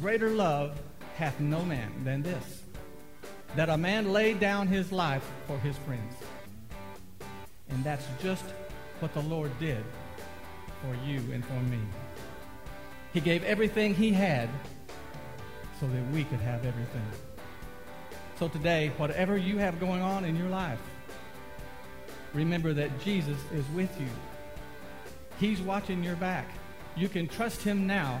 greater love hath no man than this, that a man lay down his life for his friends. And that's just what the Lord did for you and for me. He gave everything he had so that we could have everything. So today, whatever you have going on in your life, remember that Jesus is with you. He's watching your back. You can trust him now,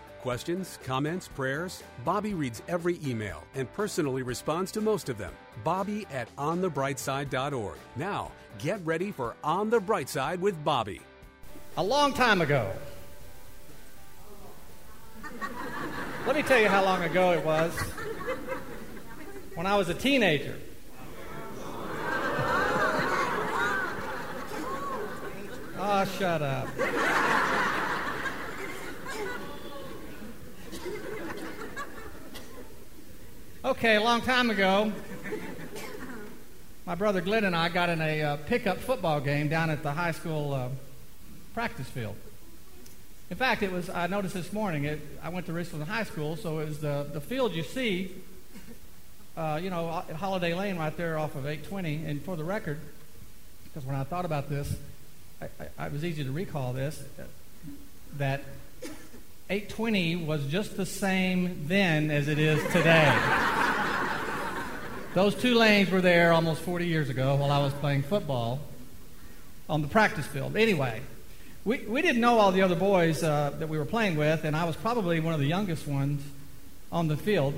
Questions, comments, prayers? Bobby reads every email and personally responds to most of them. Bobby at onthebrightside.org. Now, get ready for On the Bright Side with Bobby. A long time ago. Let me tell you how long ago it was. When I was a teenager. Oh, shut up. Okay, a long time ago, my brother Glenn and I got in a uh, pickup football game down at the high school uh, practice field. In fact, it was, I noticed this morning, it, I went to Richland High School, so it was the, the field you see, uh, you know, at Holiday Lane right there off of 820. And for the record, because when I thought about this, I, I, it was easy to recall this, that 820 was just the same then as it is today. Those two lanes were there almost 40 years ago while I was playing football on the practice field. Anyway, we, we didn't know all the other boys uh, that we were playing with, and I was probably one of the youngest ones on the field.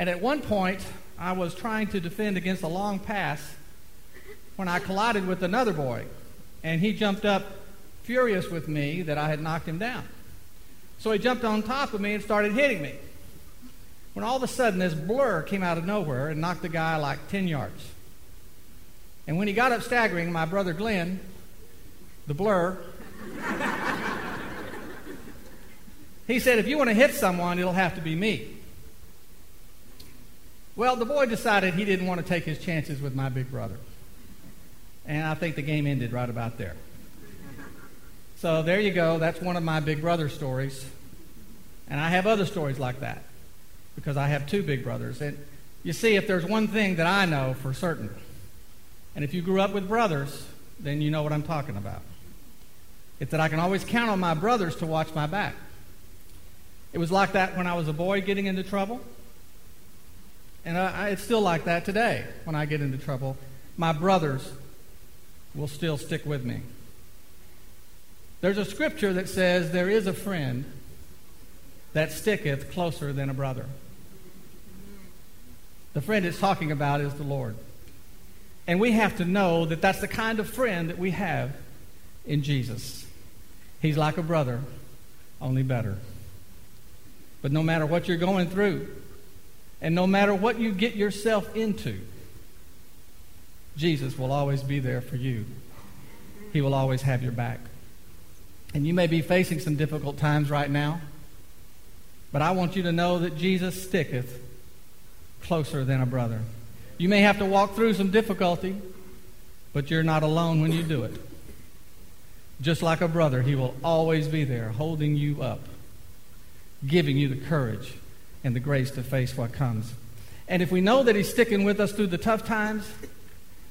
And at one point, I was trying to defend against a long pass when I collided with another boy, and he jumped up furious with me that I had knocked him down. So he jumped on top of me and started hitting me. When all of a sudden, this blur came out of nowhere and knocked the guy like 10 yards. And when he got up staggering, my brother Glenn the blur. he said, if you want to hit someone, it'll have to be me. Well, the boy decided he didn't want to take his chances with my big brother. And I think the game ended right about there. So there you go. That's one of my big brother stories. And I have other stories like that because I have two big brothers. And you see, if there's one thing that I know for certain, and if you grew up with brothers, then you know what I'm talking about. It's that I can always count on my brothers to watch my back. It was like that when I was a boy getting into trouble. And I, it's still like that today when I get into trouble. My brothers will still stick with me. There's a scripture that says, There is a friend that sticketh closer than a brother. The friend it's talking about is the Lord. And we have to know that that's the kind of friend that we have in Jesus. He's like a brother, only better. But no matter what you're going through, and no matter what you get yourself into, Jesus will always be there for you. He will always have your back. And you may be facing some difficult times right now, but I want you to know that Jesus sticketh closer than a brother. You may have to walk through some difficulty, but you're not alone when you do it. Just like a brother, he will always be there holding you up, giving you the courage and the grace to face what comes. And if we know that he's sticking with us through the tough times,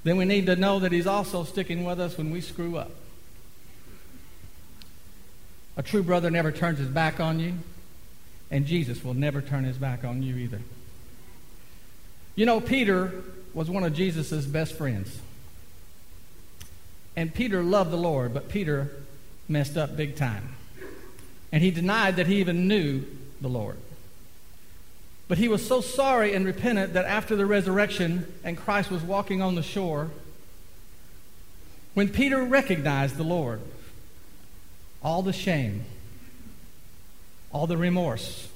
then we need to know that he's also sticking with us when we screw up. A true brother never turns his back on you, and Jesus will never turn his back on you either. You know, Peter was one of Jesus' best friends. And Peter loved the Lord, but Peter messed up big time. And he denied that he even knew the Lord. But he was so sorry and repentant that after the resurrection and Christ was walking on the shore, when Peter recognized the Lord, all the shame, all the remorse,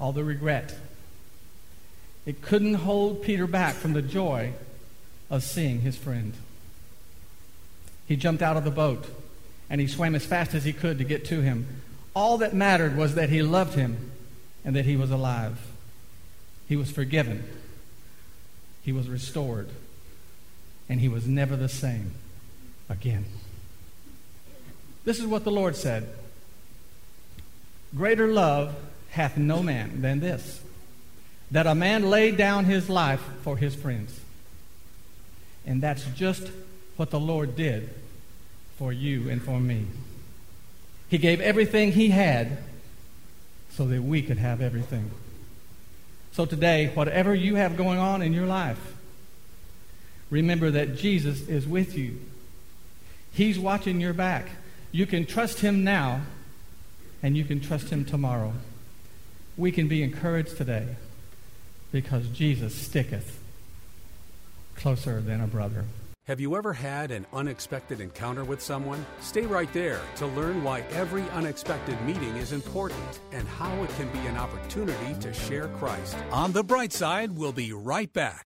all the regret, it couldn't hold Peter back from the joy of seeing his friend. He jumped out of the boat and he swam as fast as he could to get to him. All that mattered was that he loved him and that he was alive. He was forgiven. He was restored. And he was never the same again. This is what the Lord said Greater love hath no man than this, that a man lay down his life for his friends. And that's just what the Lord did for you and for me. He gave everything he had so that we could have everything. So today, whatever you have going on in your life, remember that Jesus is with you. He's watching your back. You can trust him now, and you can trust him tomorrow. We can be encouraged today because Jesus sticketh closer than a brother. Have you ever had an unexpected encounter with someone? Stay right there to learn why every unexpected meeting is important and how it can be an opportunity to share Christ. On the bright side, we'll be right back.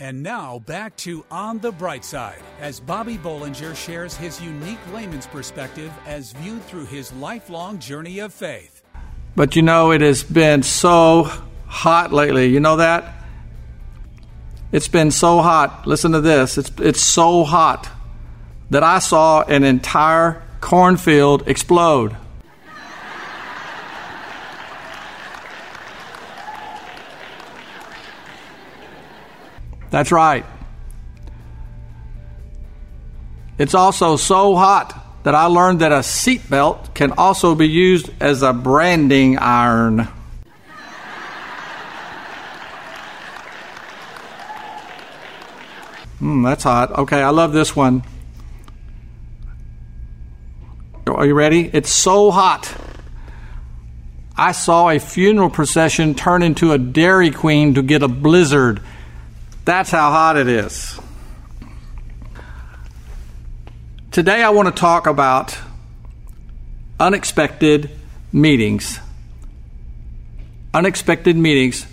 And now back to On the Bright Side as Bobby Bollinger shares his unique layman's perspective as viewed through his lifelong journey of faith. But you know, it has been so hot lately. You know that? It's been so hot. Listen to this. It's, it's so hot that I saw an entire cornfield explode. That's right. It's also so hot that I learned that a seatbelt can also be used as a branding iron. Hmm, that's hot. Okay, I love this one. Are you ready? It's so hot. I saw a funeral procession turn into a Dairy Queen to get a blizzard. That's how hot it is. Today, I want to talk about unexpected meetings. Unexpected meetings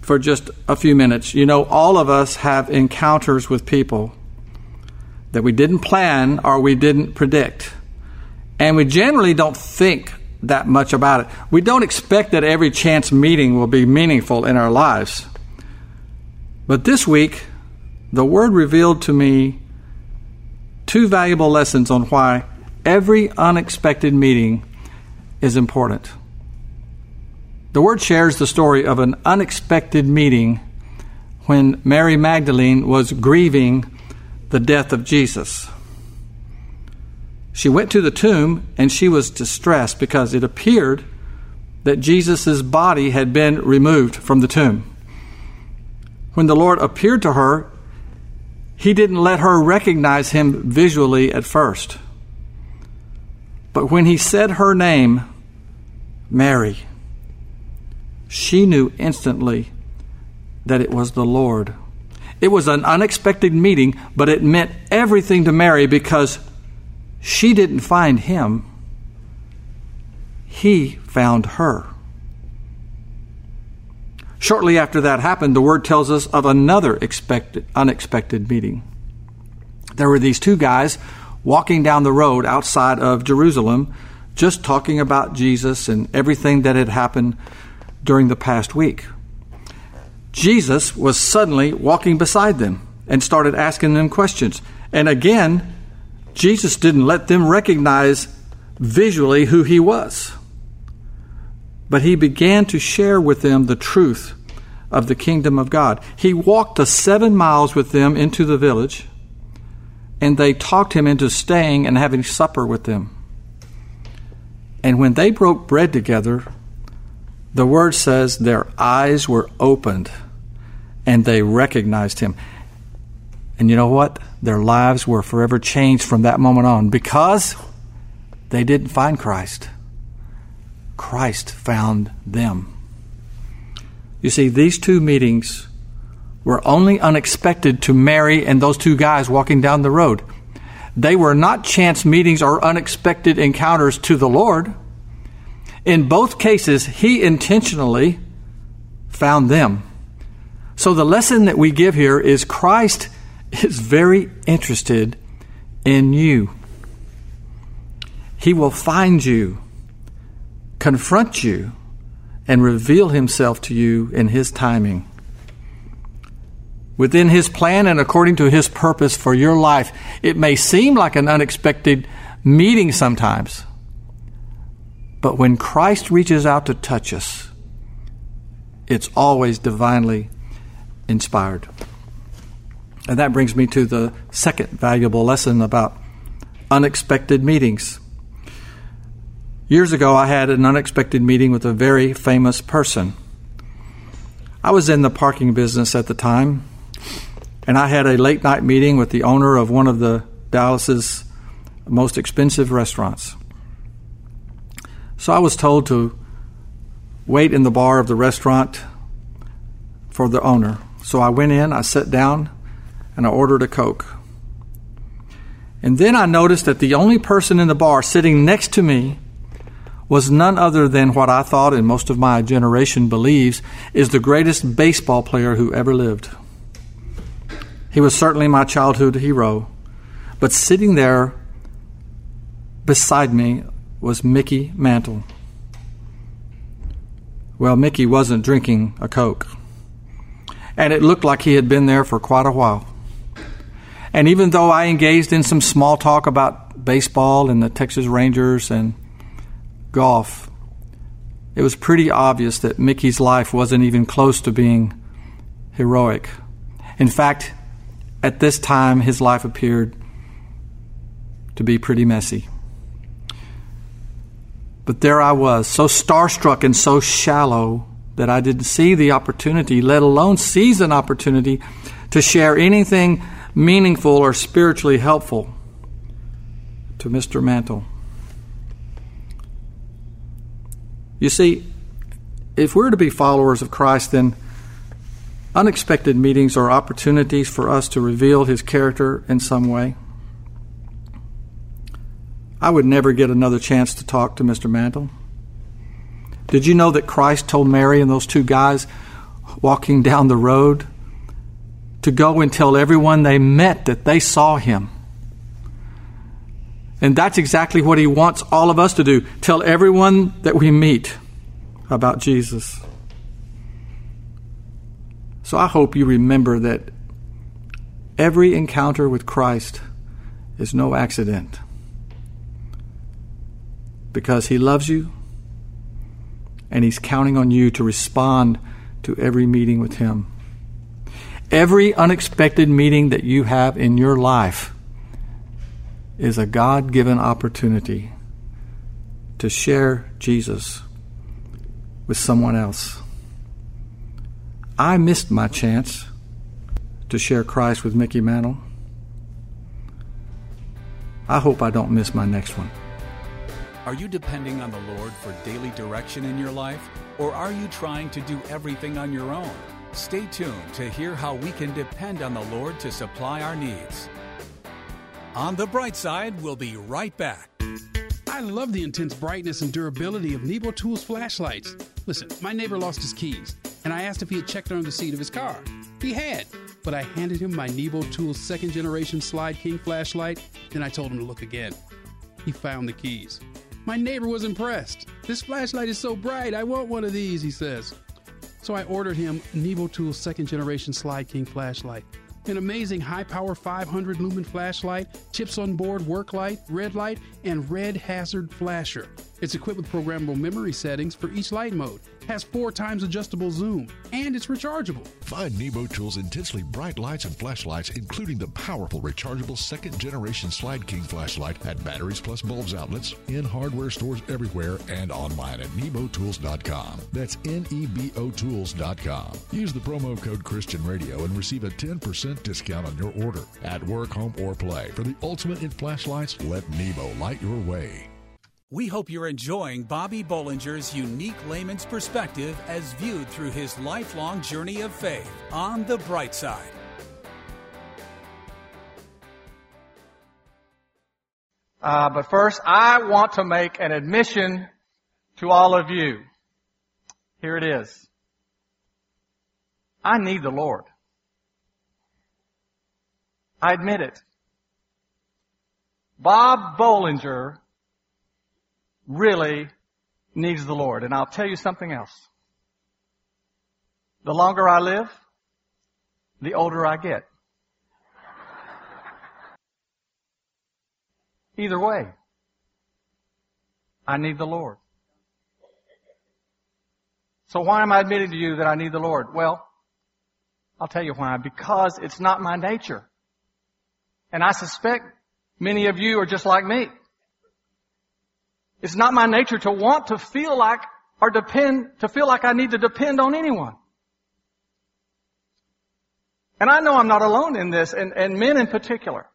for just a few minutes. You know, all of us have encounters with people that we didn't plan or we didn't predict. And we generally don't think that much about it. We don't expect that every chance meeting will be meaningful in our lives. But this week, the Word revealed to me two valuable lessons on why every unexpected meeting is important. The Word shares the story of an unexpected meeting when Mary Magdalene was grieving the death of Jesus. She went to the tomb and she was distressed because it appeared that Jesus' body had been removed from the tomb when the Lord appeared to her, he didn't let her recognize him visually at first. But when he said her name, Mary, she knew instantly that it was the Lord. It was an unexpected meeting, but it meant everything to Mary because she didn't find him, he found her. Shortly after that happened, the word tells us of another expected, unexpected meeting. There were these two guys walking down the road outside of Jerusalem, just talking about Jesus and everything that had happened during the past week. Jesus was suddenly walking beside them and started asking them questions. And again, Jesus didn't let them recognize visually who he was. But he began to share with them the truth of the kingdom of God. He walked the seven miles with them into the village, and they talked him into staying and having supper with them. And when they broke bread together, the word says their eyes were opened and they recognized him. And you know what? Their lives were forever changed from that moment on because they didn't find Christ. Christ found them. You see, these two meetings were only unexpected to Mary and those two guys walking down the road. They were not chance meetings or unexpected encounters to the Lord. In both cases, He intentionally found them. So the lesson that we give here is Christ is very interested in you. He will find you, confront you, and reveal himself to you in his timing. Within his plan and according to his purpose for your life, it may seem like an unexpected meeting sometimes. But when Christ reaches out to touch us, it's always divinely inspired. And that brings me to the second valuable lesson about unexpected meetings. Years ago, I had an unexpected meeting with a very famous person. I was in the parking business at the time, and I had a late night meeting with the owner of one of the Dallas's most expensive restaurants. So I was told to wait in the bar of the restaurant for the owner. So I went in, I sat down, and I ordered a Coke. And then I noticed that the only person in the bar sitting next to me was none other than what I thought and most of my generation believes is the greatest baseball player who ever lived. He was certainly my childhood hero, but sitting there beside me was Mickey Mantle. Well, Mickey wasn't drinking a Coke and it looked like he had been there for quite a while. And even though I engaged in some small talk about baseball and the Texas Rangers and golf, it was pretty obvious that Mickey's life wasn't even close to being heroic. In fact, at this time, his life appeared to be pretty messy. But there I was, so starstruck and so shallow that I didn't see the opportunity, let alone seize an opportunity to share anything meaningful or spiritually helpful to Mr. Mantle. You see, if we're to be followers of Christ, then unexpected meetings are opportunities for us to reveal his character in some way. I would never get another chance to talk to Mr. Mantle. Did you know that Christ told Mary and those two guys walking down the road to go and tell everyone they met that they saw him? And that's exactly what he wants all of us to do tell everyone that we meet about Jesus. So I hope you remember that every encounter with Christ is no accident because he loves you and He's counting on you to respond to every meeting with Him. Every unexpected meeting that you have in your life is a God given opportunity to share Jesus with someone else. I missed my chance to share Christ with Mickey Mantle. I hope I don't miss my next one. Are you depending on the Lord for daily direction in your life? Or are you trying to do everything on your own? Stay tuned to hear how we can depend on the Lord to supply our needs. On the bright side, we'll be right back. I love the intense brightness and durability of Nebo Tools flashlights. Listen, my neighbor lost his keys, and I asked if he had checked under the seat of his car. He had, but I handed him my Nebo Tools second generation Slyde King flashlight, then I told him to look again. He found the keys. My neighbor was impressed. This flashlight is so bright, I want one of these, he says. So I ordered him Nebo Tools second generation Slyde King flashlight. An amazing high power 500 lumen flashlight, chips on board work light, red light, and red hazard flasher. It's equipped with programmable memory settings for each light mode, has four times adjustable zoom, and it's rechargeable. Find Nebo Tools' intensely bright lights and flashlights, including the powerful rechargeable second generation Slyde King flashlight at Batteries Plus Bulbs outlets, in hardware stores everywhere, and online at nebotools.com. That's N E B O Tools.com. Use the promo code Christian Radio and receive a 10% discount on your order. At work, home, or play. For the ultimate in flashlights, let Nebo light your way. We hope you're enjoying Bobby Bollinger's unique layman's perspective as viewed through his lifelong journey of faith on the bright side. Uh, but first, I want to make an admission to all of you. Here it is. I need the Lord. I admit it. Bob Bollinger really needs the Lord. And I'll tell you something else. The longer I live, the older I get. Either way, I need the Lord. So why am I admitting to you that I need the Lord? Well, I'll tell you why. Because it's not my nature. And I suspect many of you are just like me. It's not my nature to want to feel like or depend, to feel like I need to depend on anyone. And I know I'm not alone in this, and, and men in particular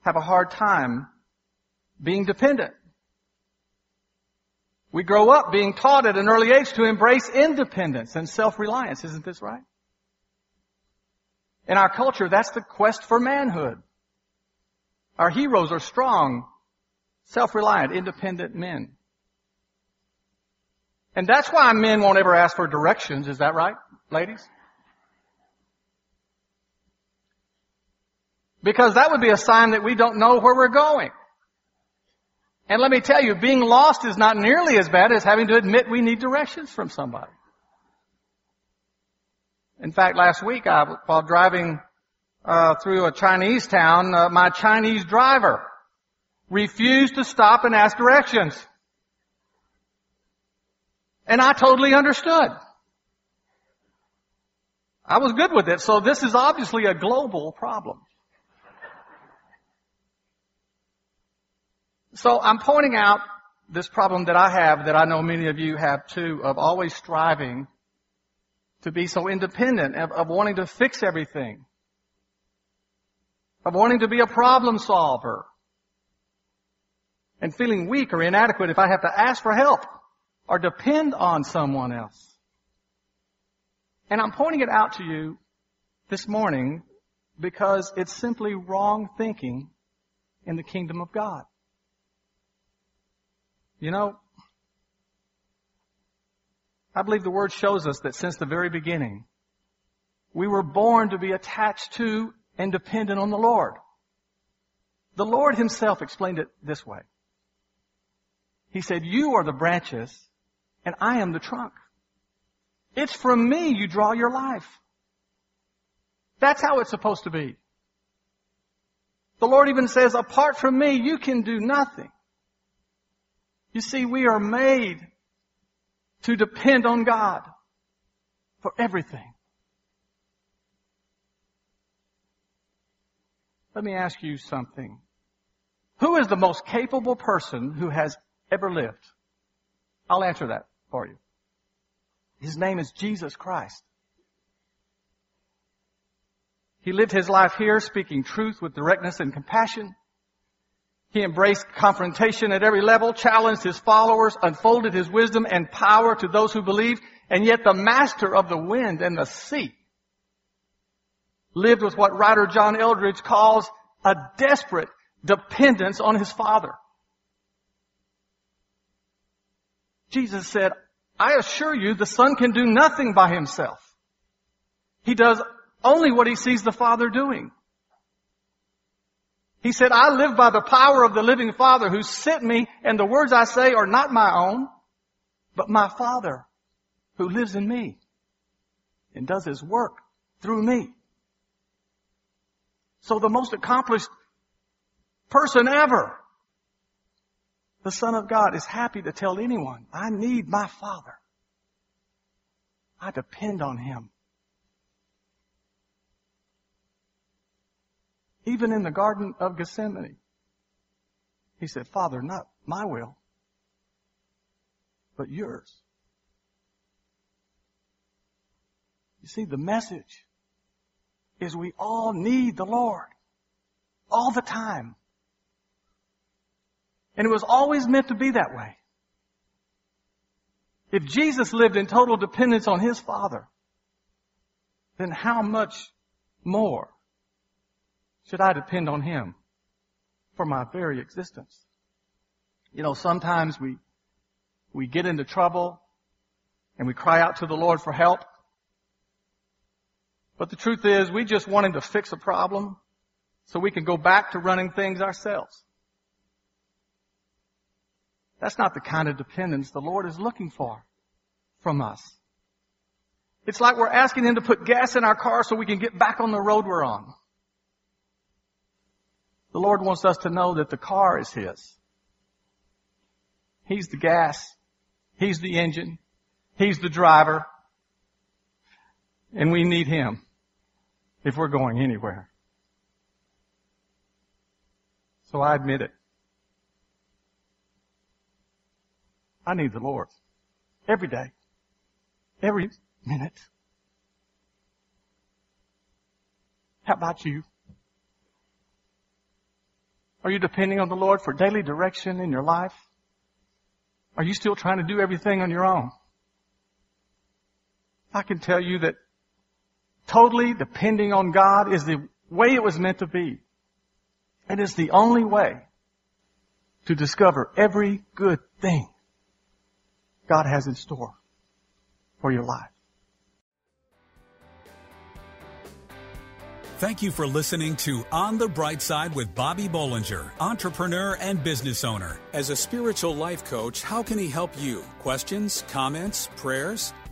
have a hard time being dependent. We grow up being taught at an early age to embrace independence and self-reliance. Isn't this right? In our culture, that's the quest for manhood. Our heroes are strong, self-reliant, independent men. And that's why men won't ever ask for directions. Is that right, ladies? Because that would be a sign that we don't know where we're going. And let me tell you, being lost is not nearly as bad as having to admit we need directions from somebody. In fact, last week, I, while driving uh, through a Chinese town, uh, my Chinese driver refused to stop and ask directions. And I totally understood. I was good with it, so this is obviously a global problem. So I'm pointing out this problem that I have that I know many of you have too of always striving to be so independent, of, of wanting to fix everything, of wanting to be a problem solver, and feeling weak or inadequate if I have to ask for help or depend on someone else. And I'm pointing it out to you this morning because it's simply wrong thinking in the kingdom of God. You know, I believe the word shows us that since the very beginning, we were born to be attached to and dependent on the Lord. The Lord himself explained it this way. He said, you are the branches and I am the trunk. It's from me you draw your life. That's how it's supposed to be. The Lord even says, apart from me, you can do nothing. You see, we are made to depend on God for everything. Let me ask you something. Who is the most capable person who has ever lived? I'll answer that for you. His name is Jesus Christ. He lived his life here speaking truth with directness and compassion. He embraced confrontation at every level, challenged his followers, unfolded his wisdom and power to those who believed, and yet the master of the wind and the sea lived with what writer John Eldredge calls a desperate dependence on his father. Jesus said, I assure you the son can do nothing by himself. He does only what he sees the father doing. He said, I live by the power of the living father who sent me and the words I say are not my own, but my father who lives in me. and does his work through me. So the most accomplished person ever, the Son of God, is happy to tell anyone, I need my Father. I depend on Him. Even in the Garden of Gethsemane, He said, Father, not my will, but yours. You see, the message is we all need the Lord. All the time. And it was always meant to be that way. If Jesus lived in total dependence on His Father, then how much more should I depend on Him for my very existence? You know, sometimes we, we get into trouble and we cry out to the Lord for help. But the truth is, we just want Him to fix a problem so we can go back to running things ourselves. That's not the kind of dependence the Lord is looking for from us. It's like we're asking Him to put gas in our car so we can get back on the road we're on. The Lord wants us to know that the car is His. He's the gas. He's the engine. He's the driver. And we need Him if we're going anywhere. So I admit it. I need the Lord. Every day. Every minute. How about you? Are you depending on the Lord for daily direction in your life? Are you still trying to do everything on your own? I can tell you that totally depending on God is the way it was meant to be. It is the only way to discover every good thing God has in store for your life. Thank you for listening to On the Bright Side with Bobby Bollinger, entrepreneur and business owner. As a spiritual life coach, how can he help you? Questions, comments, prayers?